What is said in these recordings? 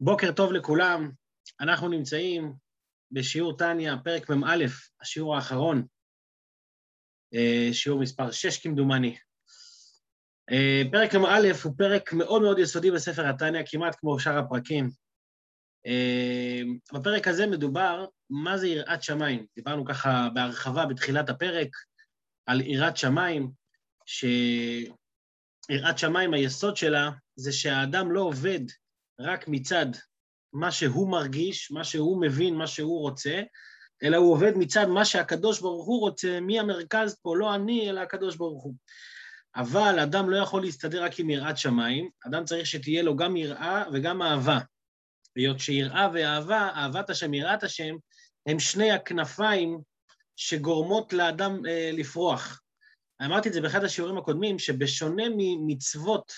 בוקר טוב לכולם, אנחנו נמצאים בשיעור טניה, פרק מ"א, השיעור האחרון, אה, שיעור מספר 6 כמדומני. אה, פרק מ"א הוא פרק מאוד מאוד יסודי בספר התניא, כמעט כמו שאר הפרקים. אה, בפרק הזה מדובר מה זה יראת שמיים. דיברנו ככה בהרחבה בתחילת הפרק על יראת שמיים, שיראת שמיים, היסוד שלה זה שהאדם לא עובד רק מצד מה שהוא מרגיש, מה שהוא מבין, מה שהוא רוצה, אלא הוא עובד מצד מה שהקדוש ברוך הוא רוצה, מי המרכז פה, לא אני, אלא הקדוש ברוך הוא. אבל אדם לא יכול להסתדר רק עם יראת שמיים, אדם צריך שתהיה לו גם יראה וגם אהבה. היות שיראה ואהבה, אהבת השם, יראת השם, הם שני הכנפיים שגורמות לאדם אה, לפרוח. אמרתי את זה באחד השיעורים הקודמים, שבשונה ממצוות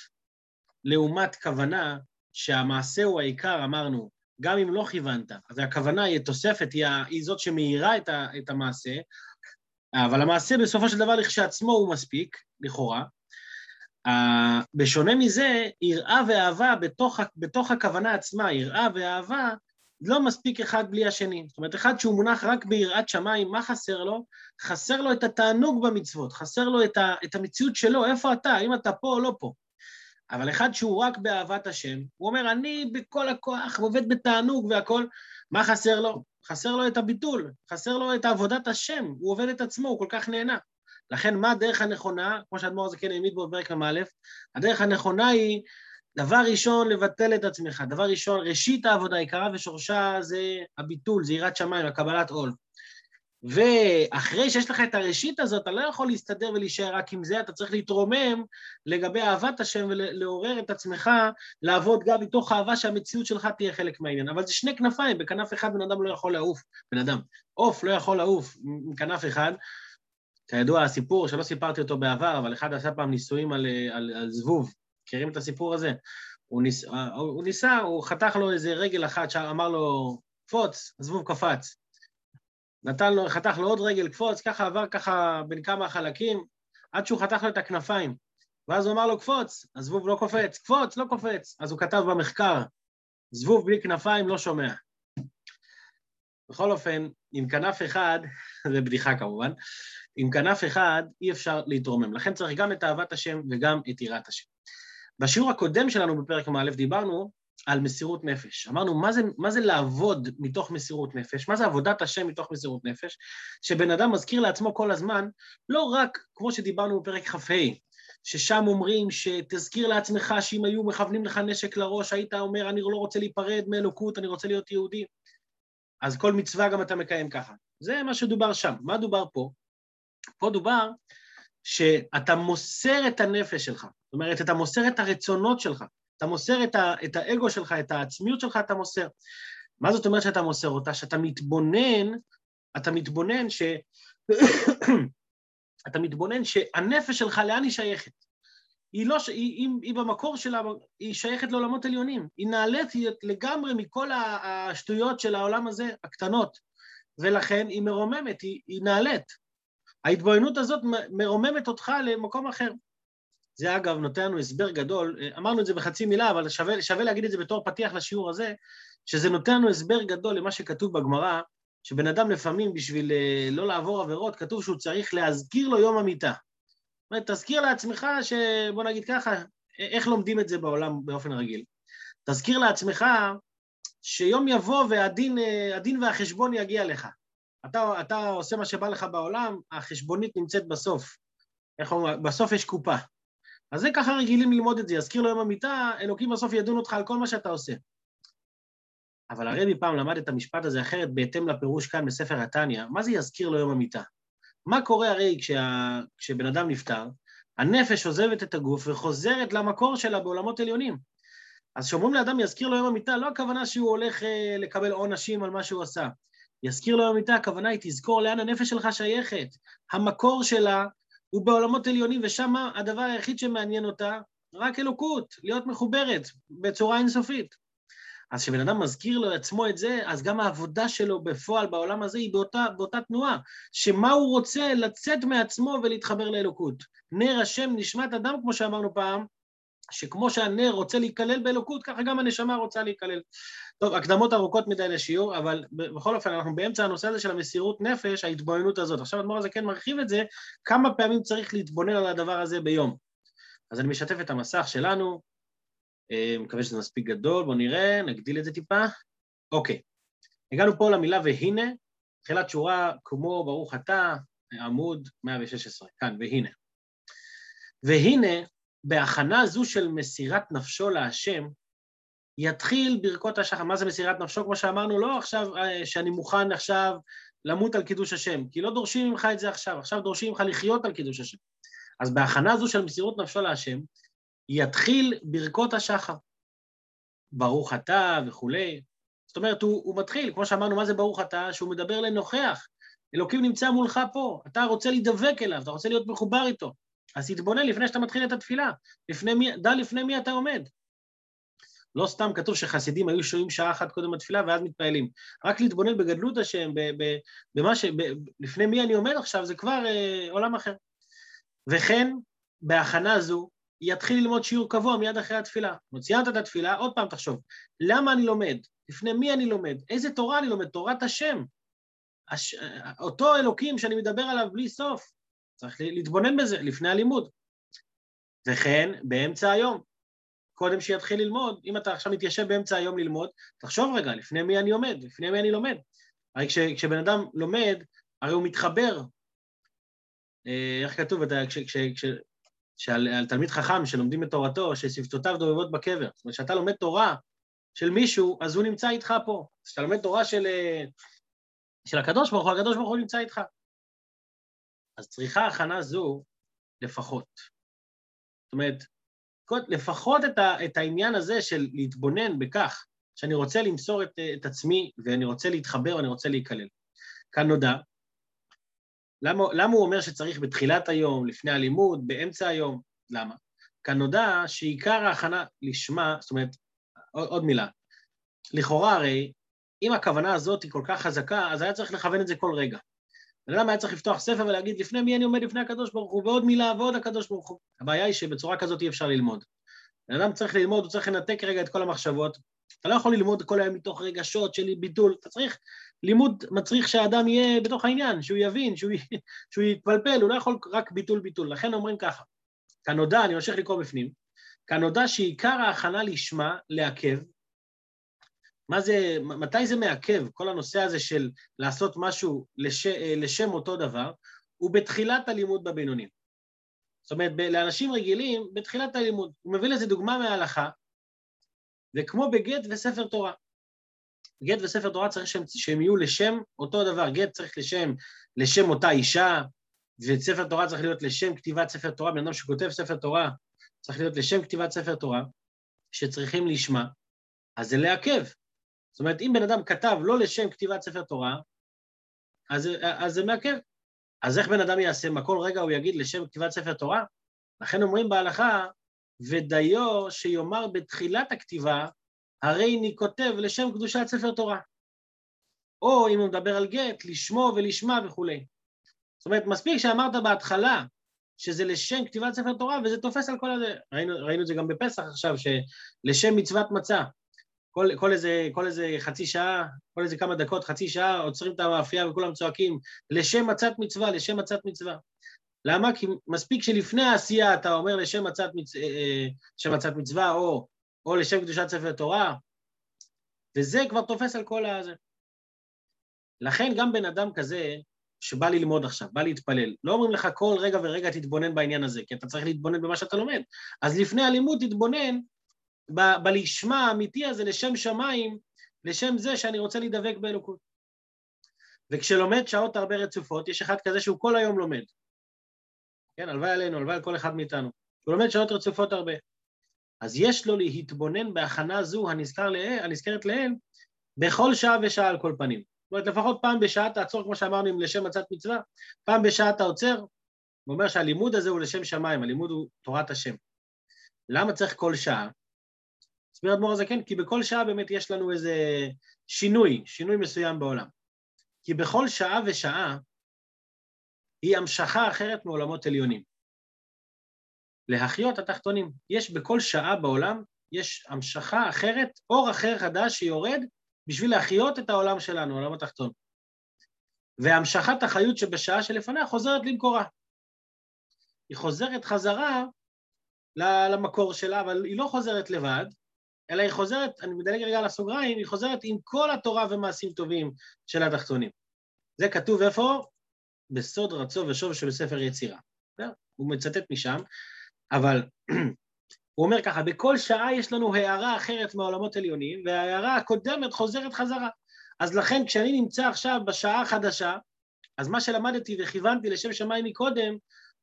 לעומת כוונה, שהמעשה הוא העיקר, אמרנו, גם אם לא כיוונת, אז הכוונה היא תוספת, היא, היא זאת שמאירה את, ה, את המעשה, אבל המעשה בסופו של דבר לכשעצמו הוא מספיק, לכאורה. בשונה מזה, יראה ואהבה בתוך, בתוך הכוונה עצמה, יראה ואהבה, לא מספיק אחד בלי השני. זאת אומרת, אחד שהוא מונח רק ביראת שמיים, מה חסר לו? חסר לו את התענוג במצוות, חסר לו את, ה, את המציאות שלו, איפה אתה, האם אתה פה או לא פה. אבל אחד שהוא רק באהבת השם, הוא אומר, אני בכל הכוח עובד בתענוג והכול, מה חסר לו? חסר לו את הביטול, חסר לו את עבודת השם, הוא עובד את עצמו, הוא כל כך נהנה. לכן מה הדרך הנכונה, כמו שאדמו"ר הזקן העמיד בו בפרק מ"א, הדרך הנכונה היא, דבר ראשון, לבטל את עצמך. דבר ראשון, ראשית העבודה, עיקרה ושורשה זה הביטול, זה יראת שמיים, הקבלת עול. ואחרי שיש לך את הראשית הזאת, אתה לא יכול להסתדר ולהישאר רק עם זה, אתה צריך להתרומם לגבי אהבת השם ולעורר את עצמך לעבוד גם מתוך אהבה שהמציאות שלך תהיה חלק מהעניין. אבל זה שני כנפיים, בכנף אחד בן אדם לא יכול לעוף, בן אדם, עוף לא יכול לעוף מכנף אחד. כידוע, הסיפור שלא סיפרתי אותו בעבר, אבל אחד עשה פעם ניסויים על, על, על זבוב, מכירים את הסיפור הזה? הוא, ניס, הוא ניסה, הוא חתך לו איזה רגל אחת, שאמר לו, קפוץ, הזבוב קפץ. נתן לו, חתך לו עוד רגל, קפוץ, ככה עבר ככה בין כמה חלקים, עד שהוא חתך לו את הכנפיים. ואז הוא אמר לו, קפוץ, הזבוב לא קופץ, קפוץ, לא קופץ. אז הוא כתב במחקר, זבוב בלי כנפיים לא שומע. בכל אופן, עם כנף אחד, זה בדיחה כמובן, עם כנף אחד אי אפשר להתרומם. לכן צריך גם את אהבת השם וגם את יראת השם. בשיעור הקודם שלנו בפרק מ"א דיברנו על מסירות נפש. אמרנו, מה זה, מה זה לעבוד מתוך מסירות נפש? מה זה עבודת השם מתוך מסירות נפש? שבן אדם מזכיר לעצמו כל הזמן, לא רק, כמו שדיברנו בפרק כ"ה, ששם אומרים שתזכיר לעצמך שאם היו מכוונים לך נשק לראש, היית אומר, אני לא רוצה להיפרד מאלוקות, אני רוצה להיות יהודי. אז כל מצווה גם אתה מקיים ככה. זה מה שדובר שם. מה דובר פה? פה דובר שאתה מוסר את הנפש שלך. זאת אומרת, אתה מוסר את הרצונות שלך. אתה מוסר את, ה, את האגו שלך, את העצמיות שלך, אתה מוסר. מה זאת אומרת שאתה מוסר אותה? שאתה מתבונן, אתה מתבונן ש... אתה מתבונן שהנפש שלך, לאן היא שייכת? היא, לא, היא, היא, היא במקור שלה, היא שייכת לעולמות עליונים. היא נעלית לגמרי מכל השטויות של העולם הזה, הקטנות, ולכן היא מרוממת, היא, היא נעלית. ההתבוננות הזאת מרוממת אותך למקום אחר. זה אגב נותן לנו הסבר גדול, אמרנו את זה בחצי מילה, אבל שווה, שווה להגיד את זה בתור פתיח לשיעור הזה, שזה נותן לנו הסבר גדול למה שכתוב בגמרא, שבן אדם לפעמים בשביל אה, לא לעבור עבירות, כתוב שהוא צריך להזכיר לו יום המיטה. זאת אומרת, תזכיר לעצמך שבוא נגיד ככה, איך לומדים את זה בעולם באופן רגיל. תזכיר לעצמך שיום יבוא והדין אה, והחשבון יגיע לך. אתה, אתה עושה מה שבא לך בעולם, החשבונית נמצאת בסוף. איך אומרים? בסוף יש קופה. אז זה ככה רגילים ללמוד את זה, יזכיר לו יום המיטה, אלוקים בסוף ידון אותך על כל מה שאתה עושה. אבל הרבי פעם למד את המשפט הזה אחרת בהתאם לפירוש כאן בספר התניא, מה זה יזכיר לו יום המיטה? מה קורה הרי כשה, כשבן אדם נפטר? הנפש עוזבת את הגוף וחוזרת למקור שלה בעולמות עליונים. אז כשאומרים לאדם יזכיר לו יום המיטה, לא הכוונה שהוא הולך אה, לקבל עונשים על מה שהוא עשה. יזכיר לו יום המיטה, הכוונה היא תזכור לאן הנפש שלך שייכת. המקור שלה הוא בעולמות עליונים, ושם הדבר היחיד שמעניין אותה, רק אלוקות, להיות מחוברת בצורה אינסופית. אז כשבן אדם מזכיר לו עצמו את זה, אז גם העבודה שלו בפועל בעולם הזה היא באותה, באותה תנועה, שמה הוא רוצה לצאת מעצמו ולהתחבר לאלוקות. נר השם נשמת אדם, כמו שאמרנו פעם, שכמו שהנר רוצה להיכלל באלוקות, ככה גם הנשמה רוצה להיכלל. טוב, הקדמות ארוכות מדי לשיעור, אבל בכל אופן, אנחנו באמצע הנושא הזה של המסירות נפש, ההתבוננות הזאת. עכשיו אדמו"ר הזה כן מרחיב את זה, כמה פעמים צריך להתבונן על הדבר הזה ביום. אז אני משתף את המסך שלנו, אה, מקווה שזה מספיק גדול, בואו נראה, נגדיל את זה טיפה. אוקיי, הגענו פה למילה והנה, תחילת שורה כמו ברוך אתה, עמוד 116, כאן, והנה. והנה, בהכנה זו של מסירת נפשו להשם, יתחיל ברכות השחר. מה זה מסירת נפשו? כמו שאמרנו, לא עכשיו אה, שאני מוכן עכשיו למות על קידוש השם, כי לא דורשים ממך את זה עכשיו, עכשיו דורשים ממך לחיות על קידוש השם. אז בהכנה זו של מסירות נפשו להשם, יתחיל ברכות השחר. ברוך אתה וכולי. זאת אומרת, הוא, הוא מתחיל, כמו שאמרנו, מה זה ברוך אתה? שהוא מדבר לנוכח. אלוקים נמצא מולך פה, אתה רוצה להידבק אליו, אתה רוצה להיות מחובר איתו. אז תתבונן לפני שאתה מתחיל את התפילה, לפני מי, דע לפני מי אתה עומד. לא סתם כתוב שחסידים היו שוהים שעה אחת קודם לתפילה ואז מתפעלים. רק להתבונן בגדלות השם, במה ש... לפני מי אני עומד עכשיו, זה כבר אה, עולם אחר. וכן, בהכנה זו, יתחיל ללמוד שיעור קבוע מיד אחרי התפילה. ציינת את התפילה, עוד פעם תחשוב, למה אני לומד? לפני מי אני לומד? איזה תורה אני לומד? תורת השם. הש... אותו אלוקים שאני מדבר עליו בלי סוף. צריך להתבונן בזה לפני הלימוד. וכן, באמצע היום, קודם שיתחיל ללמוד, אם אתה עכשיו מתיישב באמצע היום ללמוד, תחשוב רגע, לפני מי אני עומד, לפני מי אני לומד. הרי כש, כשבן אדם לומד, הרי הוא מתחבר. אה, איך כתוב? כש, כש, כש, שעל תלמיד חכם שלומדים את תורתו, ששפתותיו דובבות בקבר. זאת אומרת, כשאתה לומד תורה של מישהו, אז הוא נמצא איתך פה. כשאתה לומד תורה של, אה, של הקדוש ברוך הוא, הקדוש ברוך הוא נמצא איתך. אז צריכה הכנה זו לפחות. זאת אומרת, לפחות את, ה, את העניין הזה של להתבונן בכך שאני רוצה למסור את, את עצמי ואני רוצה להתחבר ואני רוצה להיכלל. כאן נודע. למה, למה הוא אומר שצריך בתחילת היום, לפני הלימוד, באמצע היום? למה? כאן נודע שעיקר ההכנה לשמה, זאת אומרת, עוד, עוד מילה, לכאורה הרי, אם הכוונה הזאת היא כל כך חזקה, אז היה צריך לכוון את זה כל רגע. בן אדם היה צריך לפתוח ספר ולהגיד, לפני מי אני עומד לפני הקדוש ברוך הוא, ועוד מילה ועוד הקדוש ברוך הוא. הבעיה היא שבצורה כזאת אי אפשר ללמוד. בן אדם צריך ללמוד, הוא צריך לנתק רגע את כל המחשבות. אתה לא יכול ללמוד כל היום מתוך רגשות של ביטול, אתה צריך, לימוד מצריך שהאדם יהיה בתוך העניין, שהוא יבין, שהוא, שהוא יתפלפל, הוא לא יכול רק ביטול ביטול. לכן אומרים ככה, כנודע, אני ממשיך לקרוא בפנים, כנודע שעיקר ההכנה לשמה, לעכב, מה זה, מתי זה מעכב, כל הנושא הזה של לעשות משהו לש, לשם אותו דבר, הוא בתחילת הלימוד בבינונים. זאת אומרת, לאנשים רגילים, בתחילת הלימוד. הוא מביא לזה דוגמה מההלכה, וכמו בגט וספר תורה. גט וספר תורה צריך שהם, שהם יהיו לשם אותו דבר. גט צריך לשם, לשם אותה אישה, וספר תורה צריך להיות לשם כתיבת ספר תורה. בן אדם שכותב ספר תורה צריך להיות לשם כתיבת ספר תורה, שצריכים לשמה, אז זה לעכב. זאת אומרת, אם בן אדם כתב לא לשם כתיבת ספר תורה, אז, אז זה מעכב. אז איך בן אדם יעשה? מה כל רגע הוא יגיד לשם כתיבת ספר תורה? לכן אומרים בהלכה, ודיו שיאמר בתחילת הכתיבה, הרי אני כותב לשם קדושת ספר תורה. או אם הוא מדבר על גט, לשמו ולשמה וכולי. זאת אומרת, מספיק שאמרת בהתחלה שזה לשם כתיבת ספר תורה, וזה תופס על כל הזה. ראינו, ראינו את זה גם בפסח עכשיו, שלשם מצוות מצה. כל, כל, איזה, כל איזה חצי שעה, כל איזה כמה דקות, חצי שעה, עוצרים את המאפייה וכולם צועקים, לשם מצת מצווה, לשם מצת מצווה. למה? כי מספיק שלפני העשייה אתה אומר לשם מצת, מצ... אה, אה, לשם מצת מצווה, או, או לשם קדושת ספר תורה, וזה כבר תופס על כל הזה. לכן גם בן אדם כזה, שבא ללמוד עכשיו, בא להתפלל, לא אומרים לך כל רגע ורגע תתבונן בעניין הזה, כי אתה צריך להתבונן במה שאתה לומד. אז לפני הלימוד תתבונן ב- בלשמה האמיתי הזה לשם שמיים, לשם זה שאני רוצה להידבק באלוקות. וכשלומד שעות הרבה רצופות, יש אחד כזה שהוא כל היום לומד. כן, הלוואי עלינו, הלוואי על כל אחד מאיתנו. הוא לומד שעות רצופות הרבה. אז יש לו להתבונן בהכנה זו הנזכר לעיל, הנזכרת לעיל, בכל שעה ושעה על כל פנים. זאת אומרת, לפחות פעם בשעה תעצור, כמו שאמרנו, עם לשם מצת מצווה, פעם בשעה אתה עוצר, הוא אומר שהלימוד הזה הוא לשם שמיים, הלימוד הוא תורת השם. למה צריך כל שעה? הסביר אדמו"ר הזקן, כי בכל שעה באמת יש לנו איזה שינוי, שינוי מסוים בעולם. כי בכל שעה ושעה היא המשכה אחרת מעולמות עליונים. להחיות התחתונים. יש בכל שעה בעולם, יש המשכה אחרת, אור אחר חדש שיורד בשביל להחיות את העולם שלנו, העולם התחתון. והמשכת החיות שבשעה שלפניה חוזרת למקורה. היא חוזרת חזרה למקור שלה, אבל היא לא חוזרת לבד, אלא היא חוזרת, אני מדלג רגע על הסוגריים, היא חוזרת עם כל התורה ומעשים טובים של התחתונים. זה כתוב איפה? בסוד רצו ושוב שבספר יצירה. הוא מצטט משם, אבל הוא אומר ככה, בכל שעה יש לנו הערה אחרת מהעולמות עליונים, וההערה הקודמת חוזרת חזרה. אז לכן כשאני נמצא עכשיו בשעה החדשה, אז מה שלמדתי וכיוונתי לשם שמיים מקודם,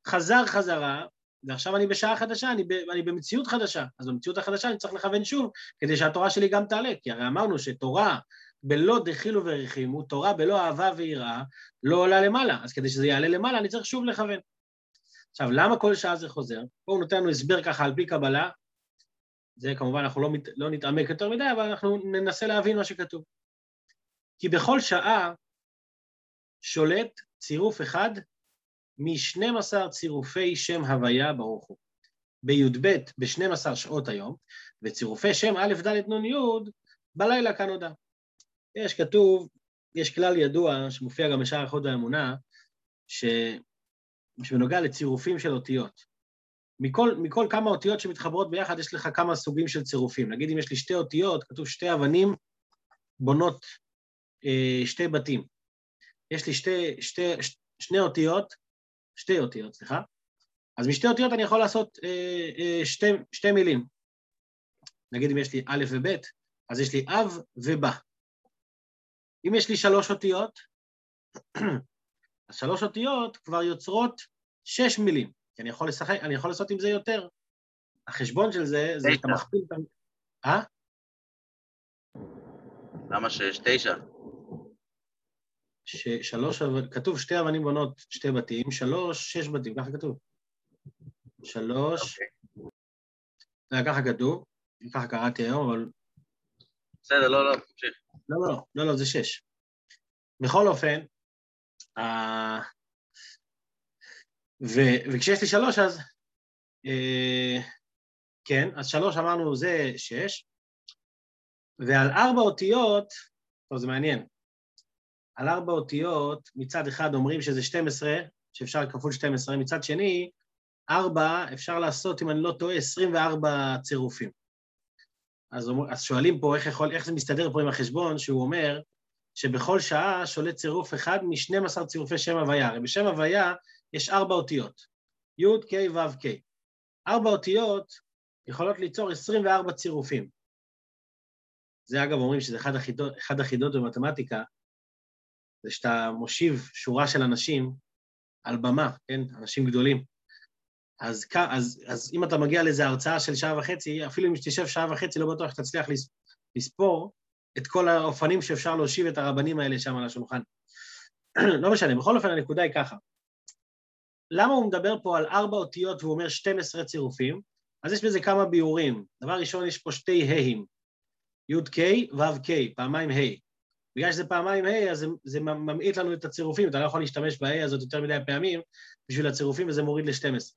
חזר חזרה, ועכשיו אני בשעה חדשה, אני, ב, אני במציאות חדשה. אז במציאות החדשה אני צריך לכוון שוב, כדי שהתורה שלי גם תעלה, כי הרי אמרנו שתורה בלא דחילו ורחימו, תורה בלא אהבה ויראה, לא עולה למעלה. אז כדי שזה יעלה למעלה, אני צריך שוב לכוון. עכשיו, למה כל שעה זה חוזר? פה הוא נותן לנו הסבר ככה על פי קבלה, זה כמובן אנחנו לא, מת, לא נתעמק יותר מדי, אבל אנחנו ננסה להבין מה שכתוב. כי בכל שעה שולט צירוף אחד מ-12 צירופי שם הוויה ברוך הוא. בי"ב ב-12 שעות היום, וצירופי שם א', ד', נ', י', בלילה כאן כנודע. יש כתוב, יש כלל ידוע שמופיע גם בשער החוד האמונה, ש... שבנוגע לצירופים של אותיות. מכל, מכל כמה אותיות שמתחברות ביחד, יש לך כמה סוגים של צירופים. נגיד אם יש לי שתי אותיות, כתוב שתי אבנים בונות אה, שתי בתים. יש לי שתי, שתי, ש, שני אותיות, שתי אותיות, סליחה, אז משתי אותיות אני יכול לעשות אה, אה, שתי, שתי מילים. נגיד אם יש לי א' וב', אז יש לי אב ובא. אם יש לי שלוש אותיות, אז שלוש אותיות כבר יוצרות שש מילים, כי אני יכול לשחק, אני יכול לעשות עם זה יותר. החשבון של זה, זה אתה מכפיל את ה... אה? למה שש? תשע. שלוש, כתוב שתי אבנים בונות שתי בתים, שלוש, שש בתים, ככה כתוב. שלוש, okay. אוקיי. ככה כתוב, ככה קראתי היום, אבל... בסדר, לא, לא, תמשיך. לא, לא, לא, לא, זה שש. בכל אופן, ו, וכשיש לי שלוש, אז... אה, כן, אז שלוש אמרנו זה שש, ועל ארבע אותיות, טוב, זה מעניין, על ארבע אותיות, מצד אחד אומרים שזה 12, שאפשר כפול 12, מצד שני, ארבע אפשר לעשות, אם אני לא טועה, 24 צירופים. אז, אז שואלים פה איך, יכול, איך זה מסתדר פה עם החשבון, שהוא אומר שבכל שעה שולט צירוף אחד מ-12 צירופי שם הוויה. הרי בשם הוויה יש ארבע אותיות, י', ק', ו', ק'. ארבע אותיות יכולות ליצור 24 צירופים. זה אגב אומרים שזה אחד החידות, אחד החידות במתמטיקה, זה שאתה מושיב שורה של אנשים על במה, כן? אנשים גדולים. אז, אז, אז אם אתה מגיע לאיזו הרצאה של שעה וחצי, אפילו אם תשב שעה וחצי, לא בטוח שתצליח לספור את כל האופנים שאפשר להושיב את הרבנים האלה שם על השולחן. לא משנה, בכל אופן הנקודה היא ככה. למה הוא מדבר פה על ארבע אותיות והוא אומר 12 צירופים? אז יש בזה כמה ביאורים. דבר ראשון, יש פה שתי ה"אים, י"ק ו"ק, פעמיים ה'. בגלל שזה פעמיים ה', אז זה, זה ממעיט לנו את הצירופים, אתה לא יכול להשתמש ב-ה' הזאת יותר מדי פעמים בשביל הצירופים, וזה מוריד ל-12.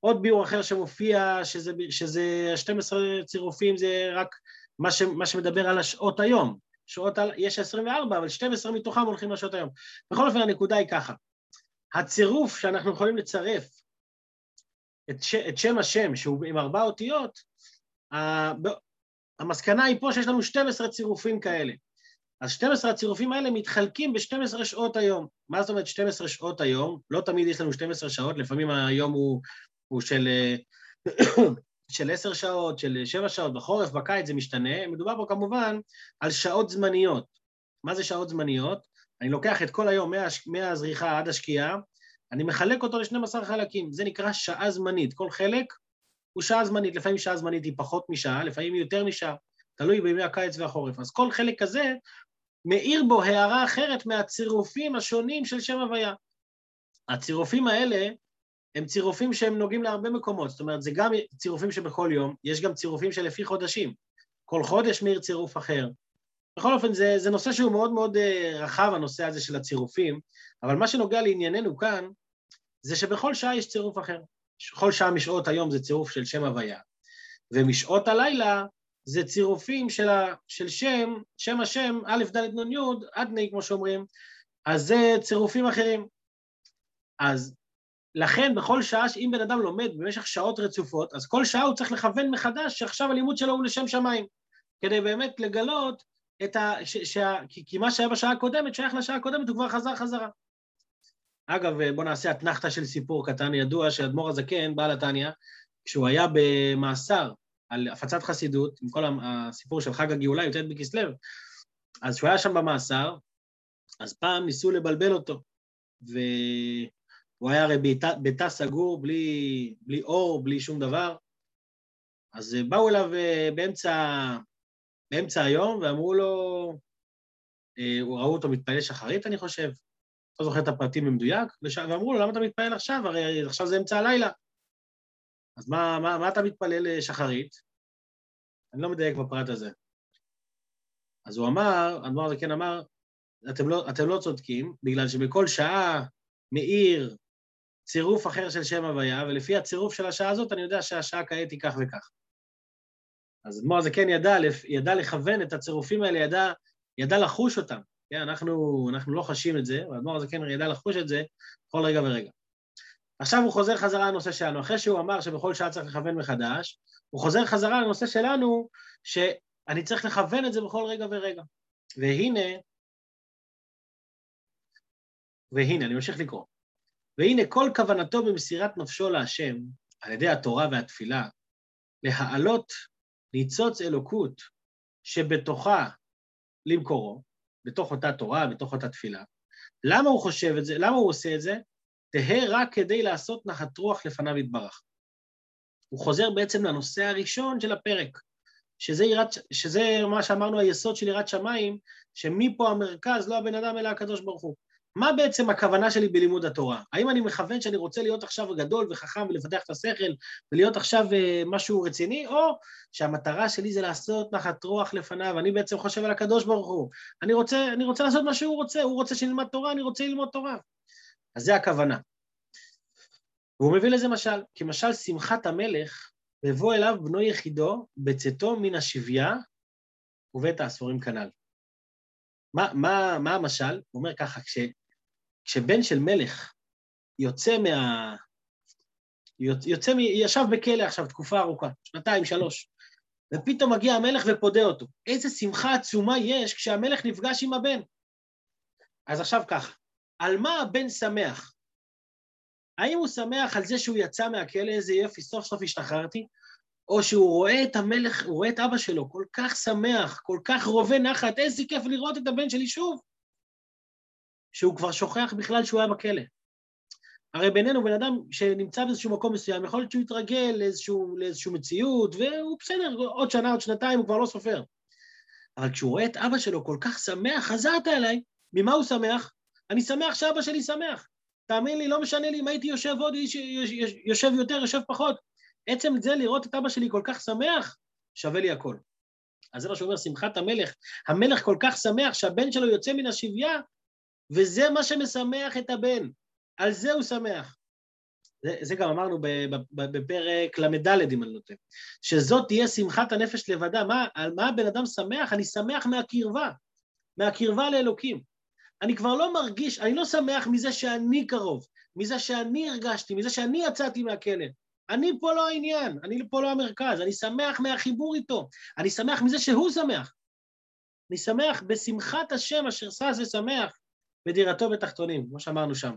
עוד ביאור אחר שמופיע, שזה, שזה 12 צירופים, זה רק מה, ש, מה שמדבר על השעות היום. שעות, על, יש 24, אבל 12 מתוכם הולכים לשעות היום. בכל אופן, הנקודה היא ככה. הצירוף שאנחנו יכולים לצרף את, ש, את שם השם, שהוא עם ארבע אותיות, המסקנה היא פה שיש לנו 12 צירופים כאלה. אז 12 הצירופים האלה מתחלקים ב-12 שעות היום. מה זאת אומרת 12 שעות היום? לא תמיד יש לנו 12 שעות, לפעמים היום הוא, הוא של, של 10 שעות, של 7 שעות, בחורף, בקיץ זה משתנה. מדובר פה כמובן על שעות זמניות. מה זה שעות זמניות? אני לוקח את כל היום מה, מהזריחה עד השקיעה, אני מחלק אותו ל-12 חלקים, זה נקרא שעה זמנית. כל חלק הוא שעה זמנית, לפעמים שעה זמנית היא פחות משעה, לפעמים היא יותר משעה, תלוי בימי הקיץ והחורף. אז כל חלק כזה מאיר בו הערה אחרת מהצירופים השונים של שם הוויה. הצירופים האלה הם צירופים שהם נוגעים להרבה מקומות, זאת אומרת, זה גם צירופים שבכל יום, יש גם צירופים שלפי חודשים. כל חודש מאיר צירוף אחר. בכל אופן, זה, זה נושא שהוא מאוד מאוד uh, רחב, הנושא הזה של הצירופים, אבל מה שנוגע לענייננו כאן, זה שבכל שעה יש צירוף אחר. כל שעה משעות היום זה צירוף של שם הוויה, ומשעות הלילה זה צירופים של, ה, של שם, שם השם, א', ד', נ', י', אדני, כמו שאומרים, אז זה צירופים אחרים. אז לכן בכל שעה, אם בן אדם לומד במשך שעות רצופות, אז כל שעה הוא צריך לכוון מחדש שעכשיו הלימוד שלו הוא לשם שמיים, כדי באמת לגלות את ה... ש, ש, כי, כי מה שהיה בשעה הקודמת שייך לשעה הקודמת, הוא כבר חזר חזרה. אגב, בואו נעשה אתנחתא של סיפור קטן ידוע, שאדמו"ר הזקן, בעל התניא, כשהוא היה במאסר על הפצת חסידות, עם כל הסיפור של חג הגאולה, י"ט בכסלו, אז כשהוא היה שם במאסר, אז פעם ניסו לבלבל אותו, והוא היה הרי בתא סגור, בלי, בלי אור, בלי שום דבר, אז באו אליו אה, באמצע, באמצע היום ואמרו לו, אה, ראו אותו מתפלל שחרית, אני חושב, לא זוכר את הפרטים במדויק, ואמרו לו, למה אתה מתפלל עכשיו? הרי עכשיו זה אמצע הלילה. אז מה, מה, מה אתה מתפלל שחרית? אני לא מדייק בפרט הזה. אז הוא אמר, אדמו"ר הזקן אמר, אתם לא, אתם לא צודקים, בגלל שבכל שעה מאיר צירוף אחר של שם הוויה, ולפי הצירוף של השעה הזאת אני יודע שהשעה כעת היא כך וכך. אז אדמו"ר הזקן ידע, ידע לכוון את הצירופים האלה, ידע, ידע לחוש אותם. כן, אנחנו, אנחנו לא חשים את זה, והאדמו"ר הזקן ידע לחוש את זה כל רגע ורגע. עכשיו הוא חוזר חזרה לנושא שלנו. אחרי שהוא אמר שבכל שעה צריך לכוון מחדש, הוא חוזר חזרה לנושא שלנו, שאני צריך לכוון את זה בכל רגע ורגע. והנה, והנה, אני ממשיך לקרוא. והנה כל כוונתו במסירת נפשו להשם, על ידי התורה והתפילה, להעלות ניצוץ אלוקות שבתוכה למקורו, בתוך אותה תורה, בתוך אותה תפילה. למה הוא חושב את זה? למה הוא עושה את זה? תהא רק כדי לעשות נחת רוח לפניו יתברך. הוא חוזר בעצם לנושא הראשון של הפרק, שזה, יראת, שזה מה שאמרנו, היסוד של יראת שמיים, שמפה המרכז, לא הבן אדם, אלא הקדוש ברוך הוא. מה בעצם הכוונה שלי בלימוד התורה? האם אני מכוון שאני רוצה להיות עכשיו גדול וחכם ולפתח את השכל ולהיות עכשיו uh, משהו רציני, או שהמטרה שלי זה לעשות נחת רוח לפניו, אני בעצם חושב על הקדוש ברוך הוא. אני רוצה, אני רוצה לעשות מה שהוא רוצה, הוא רוצה שנלמד תורה, אני רוצה ללמוד תורה. אז זה הכוונה. והוא מביא לזה משל, כמשל שמחת המלך, בבוא אליו בנו יחידו, בצאתו מן השביה ובית האסורים כנ"ל. מה, מה, מה המשל? הוא אומר ככה, כש, כשבן של מלך יוצא מה... יוצא מ... ישב בכלא עכשיו תקופה ארוכה, שנתיים, שלוש, ופתאום מגיע המלך ופודה אותו. איזה שמחה עצומה יש כשהמלך נפגש עם הבן. אז עכשיו ככה, על מה הבן שמח? האם הוא שמח על זה שהוא יצא מהכלא, איזה יופי, סוף סוף השתחררתי? או שהוא רואה את המלך, הוא רואה את אבא שלו, כל כך שמח, כל כך רובה נחת, איזה כיף לראות את הבן שלי שוב, שהוא כבר שוכח בכלל שהוא היה בכלא. הרי בינינו, בן אדם שנמצא באיזשהו מקום מסוים, יכול להיות שהוא יתרגל לאיזשהו, לאיזשהו מציאות, והוא בסדר, עוד שנה, עוד שנתיים, הוא כבר לא סופר. אבל כשהוא רואה את אבא שלו כל כך שמח, חזרת אליי, ממה הוא שמח? אני שמח שאבא שלי שמח. תאמין לי, לא משנה לי אם הייתי יושב עוד, יושב יותר, יושב פחות. עצם זה לראות את אבא שלי כל כך שמח, שווה לי הכל. אז זה מה שאומר שמחת המלך. המלך כל כך שמח שהבן שלו יוצא מן השביה, וזה מה שמשמח את הבן. על זה הוא שמח. זה, זה גם אמרנו בפרק ל"ד, אם אני נותן, שזאת תהיה שמחת הנפש לבדה. מה, על מה הבן אדם שמח? אני שמח מהקרבה, מהקרבה לאלוקים. אני כבר לא מרגיש, אני לא שמח מזה שאני קרוב, מזה שאני הרגשתי, מזה שאני יצאתי מהכלא. אני פה לא העניין, אני פה לא המרכז, אני שמח מהחיבור איתו, אני שמח מזה שהוא שמח. אני שמח בשמחת השם אשר שש ושמח בדירתו בתחתונים, כמו שאמרנו שם.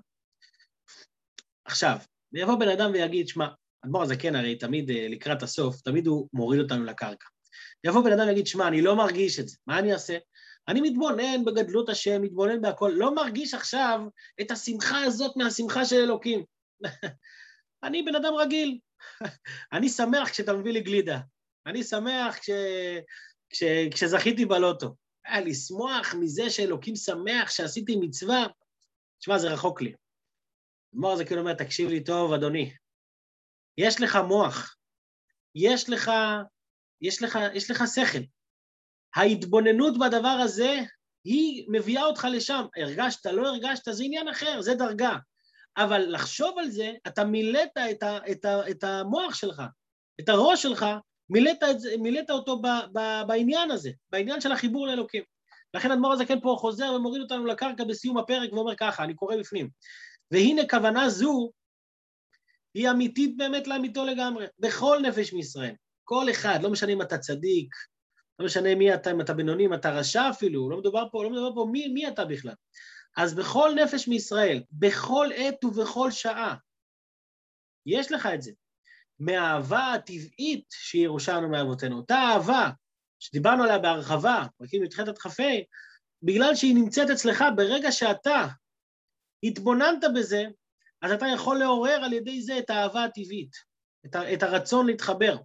עכשיו, יבוא בן אדם ויגיד, שמע, אדמו"ר הזקן הרי תמיד אה, לקראת הסוף, תמיד הוא מוריד אותנו לקרקע. יבוא בן אדם ויגיד, שמע, אני לא מרגיש את זה, מה אני אעשה? אני מתבונן בגדלות השם, מתבונן בהכל, לא מרגיש עכשיו את השמחה הזאת מהשמחה של אלוקים. אני בן אדם רגיל. אני שמח כשאתה מביא לי גלידה. אני שמח כש... כש... כשזכיתי בלוטו. היה לשמוח מזה שאלוקים שמח שעשיתי מצווה, תשמע, זה רחוק לי. אדמו"ר זה כאילו אומר, תקשיב לי טוב, אדוני. יש לך מוח, יש לך, יש לך, יש לך שכל. ההתבוננות בדבר הזה, היא מביאה אותך לשם. הרגשת, לא הרגשת, זה עניין אחר, זה דרגה. אבל לחשוב על זה, אתה מילאת את, ה, את, ה, את המוח שלך, את הראש שלך, מילאת, את זה, מילאת אותו ב, ב, בעניין הזה, בעניין של החיבור לאלוקים. לכן אדמו"ר הזקן פה חוזר ומוריד אותנו לקרקע בסיום הפרק ואומר ככה, אני קורא בפנים. והנה כוונה זו היא אמיתית באמת לאמיתו לגמרי, בכל נפש מישראל. כל אחד, לא משנה אם אתה צדיק, לא משנה מי אתה, אם אתה בינוני, אם אתה רשע אפילו, לא מדובר פה, לא מדובר פה מי, מי אתה בכלל. אז בכל נפש מישראל, בכל עת ובכל שעה, יש לך את זה. מהאהבה הטבעית שירושלנו מאבותינו, אותה אהבה שדיברנו עליה בהרחבה, פרקים י"ח עד כ"ה, בגלל שהיא נמצאת אצלך ברגע שאתה התבוננת בזה, אז אתה יכול לעורר על ידי זה את האהבה הטבעית, את, ה, את הרצון להתחבר.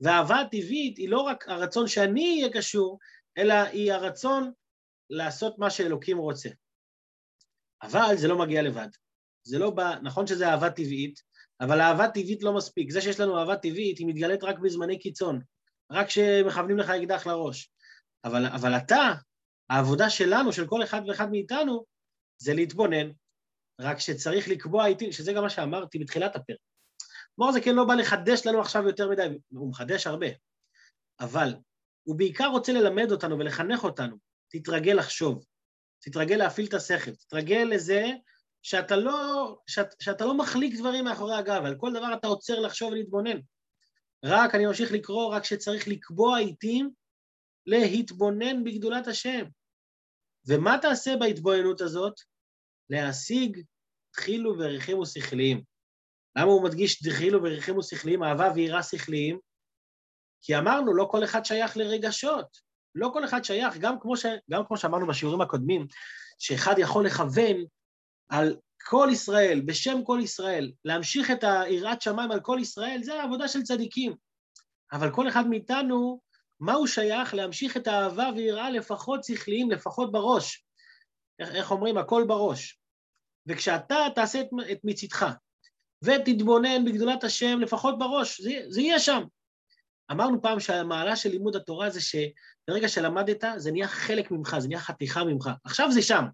והאהבה הטבעית היא לא רק הרצון שאני אהיה קשור, אלא היא הרצון לעשות מה שאלוקים רוצה. אבל זה לא מגיע לבד. זה לא בא, נכון שזה אהבה טבעית, אבל אהבה טבעית לא מספיק. זה שיש לנו אהבה טבעית, היא מתגלית רק בזמני קיצון, רק כשמכוונים לך אקדח לראש. אבל, אבל אתה, העבודה שלנו, של כל אחד ואחד מאיתנו, זה להתבונן, רק שצריך לקבוע איתי, שזה גם מה שאמרתי בתחילת הפרק. מור זה לא בא לחדש לנו עכשיו יותר מדי, הוא מחדש הרבה, אבל הוא בעיקר רוצה ללמד אותנו ולחנך אותנו, תתרגל לחשוב, תתרגל להפעיל את השכל, תתרגל לזה שאתה לא, שאת, שאתה לא מחליק דברים מאחורי הגב, על כל דבר אתה עוצר לחשוב ולהתבונן. רק, אני ממשיך לקרוא, רק שצריך לקבוע עיתים להתבונן בגדולת השם. ומה תעשה בהתבוננות הזאת? להשיג דחילו וריחימו שכליים. למה הוא מדגיש דחילו וריחימו שכליים, אהבה ויראה שכליים? כי אמרנו, לא כל אחד שייך לרגשות. לא כל אחד שייך, גם כמו, ש... גם כמו שאמרנו בשיעורים הקודמים, שאחד יכול לכוון על כל ישראל, בשם כל ישראל, להמשיך את היראת שמיים על כל ישראל, זה העבודה של צדיקים. אבל כל אחד מאיתנו, מה הוא שייך להמשיך את האהבה ויראה לפחות שכליים, לפחות בראש. איך, איך אומרים? הכל בראש. וכשאתה תעשה את, את מצידך, ותתבונן בגדולת השם לפחות בראש, זה, זה יהיה שם. אמרנו פעם שהמעלה של לימוד התורה זה שברגע שלמדת, זה נהיה חלק ממך, זה נהיה חתיכה ממך. עכשיו זה שם.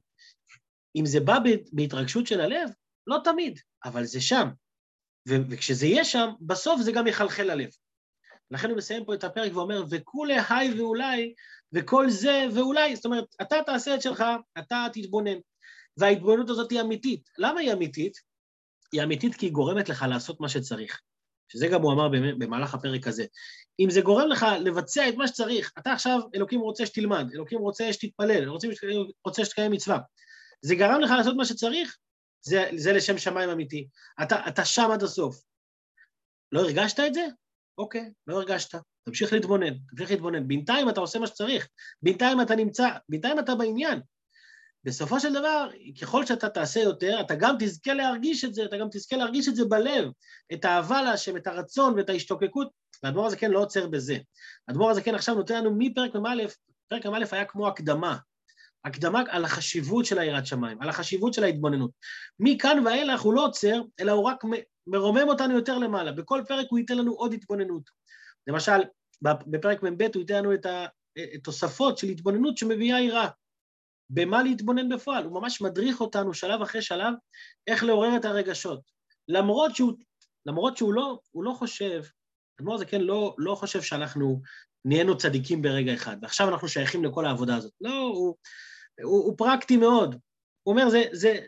אם זה בא בהתרגשות של הלב, לא תמיד, אבל זה שם. וכשזה יהיה שם, בסוף זה גם יחלחל ללב. לכן הוא מסיים פה את הפרק ואומר, וכולי היי ואולי, וכל זה ואולי, זאת אומרת, אתה תעשה את שלך, אתה תתבונן. וההתבוננות הזאת היא אמיתית. למה היא אמיתית? היא אמיתית כי היא גורמת לך לעשות מה שצריך. שזה גם הוא אמר במהלך הפרק הזה. אם זה גורם לך לבצע את מה שצריך, אתה עכשיו, אלוקים רוצה שתלמד, אלוקים רוצה שתתפלל, אלוקים רוצה שתקיים מצווה. זה גרם לך לעשות מה שצריך, זה, זה לשם שמיים אמיתי. אתה, אתה שם עד הסוף. לא הרגשת את זה? אוקיי, לא הרגשת. תמשיך להתבונן, תמשיך להתבונן. בינתיים אתה עושה מה שצריך, בינתיים אתה נמצא, בינתיים אתה בעניין. בסופו של דבר, ככל שאתה תעשה יותר, אתה גם תזכה להרגיש את זה, אתה גם תזכה להרגיש את זה בלב, את האהבה להשם, את הרצון ואת ההשתוקקות, והאדמו"ר הזה כן לא עוצר בזה. האדמו"ר הזה כן עכשיו נותן לנו מפרק מ"א, פרק מ"א היה כמו הקדמה, הקדמה על החשיבות של היראת שמיים, על החשיבות של ההתבוננות. מכאן ואילך הוא לא עוצר, אלא הוא רק מרומם אותנו יותר למעלה. בכל פרק הוא ייתן לנו עוד התבוננות. למשל, בפרק מ"ב הוא ייתן לנו את התוספות של התבוננות שמביאה יראה. במה להתבונן בפועל, הוא ממש מדריך אותנו שלב אחרי שלב איך לעורר את הרגשות. למרות שהוא, למרות שהוא לא, הוא לא חושב, אדמו"ר זה כן לא, לא חושב שאנחנו נהיינו צדיקים ברגע אחד, ועכשיו אנחנו שייכים לכל העבודה הזאת. לא, הוא, הוא, הוא פרקטי מאוד. הוא אומר, זה, זה,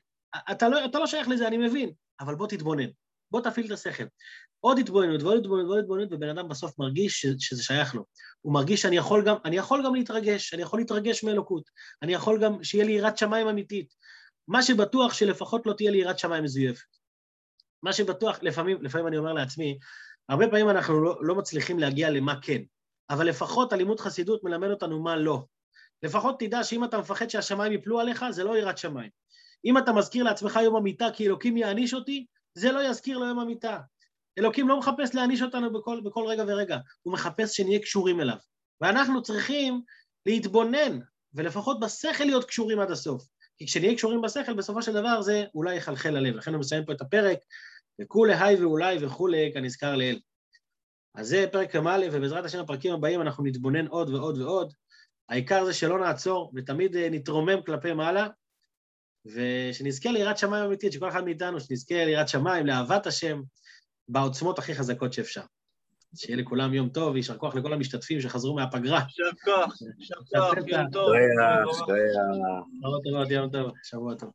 אתה לא, אתה לא שייך לזה, אני מבין, אבל בוא תתבונן, בוא תפעיל את השכל. עוד התבוננות ועוד התבוננות ועוד התבוננות, ובן אדם בסוף מרגיש שזה שייך לו. הוא מרגיש שאני יכול גם, אני יכול גם להתרגש, אני יכול להתרגש מאלוקות, אני יכול גם שיהיה לי יראת שמיים אמיתית. מה שבטוח שלפחות לא תהיה לי יראת שמיים מזויפת. מה שבטוח, לפעמים, לפעמים אני אומר לעצמי, הרבה פעמים אנחנו לא, לא מצליחים להגיע למה כן, אבל לפחות הלימוד חסידות מלמד אותנו מה לא. לפחות תדע שאם אתה מפחד שהשמיים יפלו עליך, זה לא יראת שמיים. אם אתה מזכיר לעצמך יום המיטה כי אלוקים יעניש אותי, זה לא יזכיר לו יום המיטה. אלוקים לא מחפש להעניש אותנו בכל, בכל רגע ורגע, הוא מחפש שנהיה קשורים אליו. ואנחנו צריכים להתבונן, ולפחות בשכל להיות קשורים עד הסוף. כי כשנהיה קשורים בשכל, בסופו של דבר זה אולי יחלחל ללב. לכן הוא מסיים פה את הפרק, וכולי היי ואולי וכולי כנזכר לאל. אז זה פרק מ"א, ובעזרת השם הפרקים הבאים אנחנו נתבונן עוד ועוד ועוד. העיקר זה שלא נעצור ותמיד אה, נתרומם כלפי מעלה, ושנזכה ליראת שמיים אמיתית, שכל אחד מאיתנו, שנזכה ליראת שמיים, לאהבת השם, בעוצמות הכי חזקות שאפשר. שיהיה לכולם יום טוב, ויישר כוח לכל המשתתפים שחזרו מהפגרה. יישר כוח, יישר כוח, יום טוב. שבוע טוב, יום טוב, שבוע טוב.